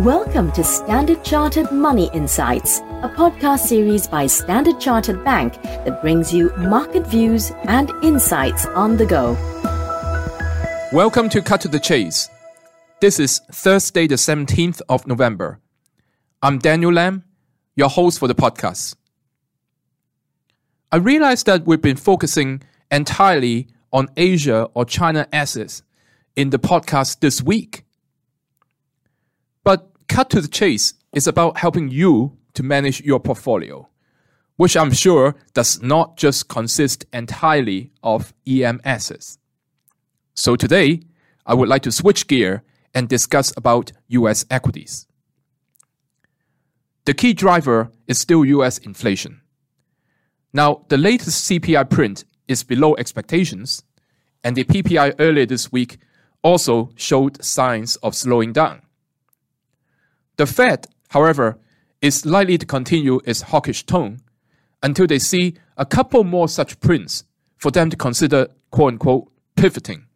Welcome to Standard Chartered Money Insights, a podcast series by Standard Chartered Bank that brings you market views and insights on the go. Welcome to Cut to the Chase. This is Thursday, the 17th of November. I'm Daniel Lam, your host for the podcast. I realize that we've been focusing entirely on Asia or China assets in the podcast this week. Cut to the chase is about helping you to manage your portfolio, which I'm sure does not just consist entirely of EM assets. So today, I would like to switch gear and discuss about US equities. The key driver is still US inflation. Now, the latest CPI print is below expectations, and the PPI earlier this week also showed signs of slowing down. The Fed, however, is likely to continue its hawkish tone until they see a couple more such prints for them to consider quote unquote pivoting.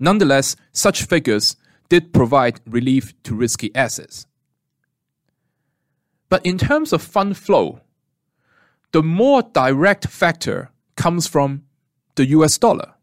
Nonetheless, such figures did provide relief to risky assets. But in terms of fund flow, the more direct factor comes from the US dollar.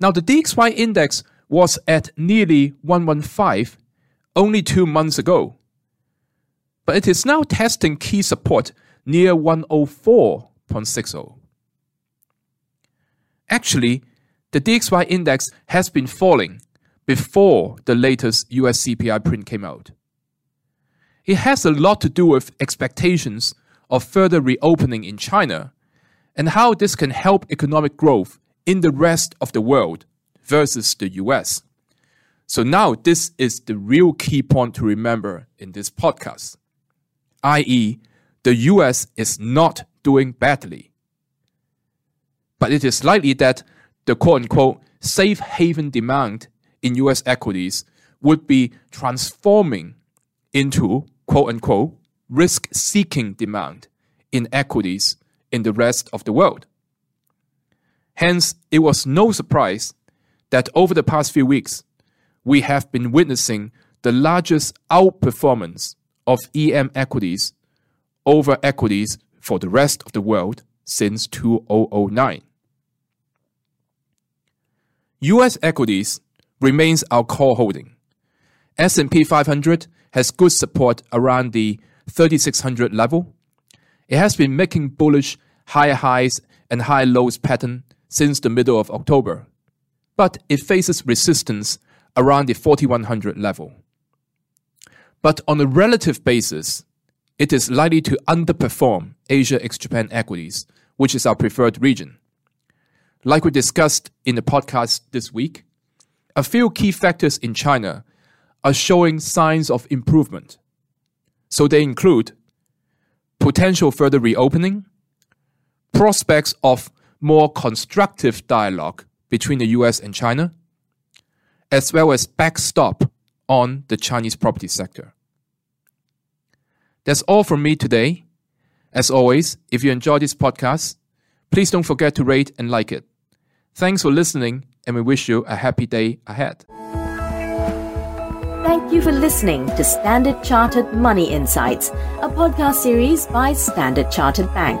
Now, the DXY index was at nearly 115 only two months ago. But it is now testing key support near 104.60. Actually, the DXY index has been falling before the latest US CPI print came out. It has a lot to do with expectations of further reopening in China and how this can help economic growth in the rest of the world versus the US. So now this is the real key point to remember in this podcast, i.e., the US is not doing badly. But it is likely that the quote unquote safe haven demand in US equities would be transforming into quote unquote risk seeking demand in equities in the rest of the world. Hence, it was no surprise that over the past few weeks, we have been witnessing the largest outperformance of EM equities over equities for the rest of the world since 2009. US equities remains our core holding. S&P 500 has good support around the 3600 level. It has been making bullish higher highs and high lows pattern since the middle of October, but it faces resistance around the 4100 level. But on a relative basis, it is likely to underperform Asia ex Japan equities, which is our preferred region. Like we discussed in the podcast this week, a few key factors in China are showing signs of improvement. So they include potential further reopening, prospects of more constructive dialogue between the US and China, as well as backstop on the Chinese property sector. That's all from me today. As always, if you enjoy this podcast, please don't forget to rate and like it. Thanks for listening, and we wish you a happy day ahead. Thank you for listening to Standard Chartered Money Insights, a podcast series by Standard Chartered Bank.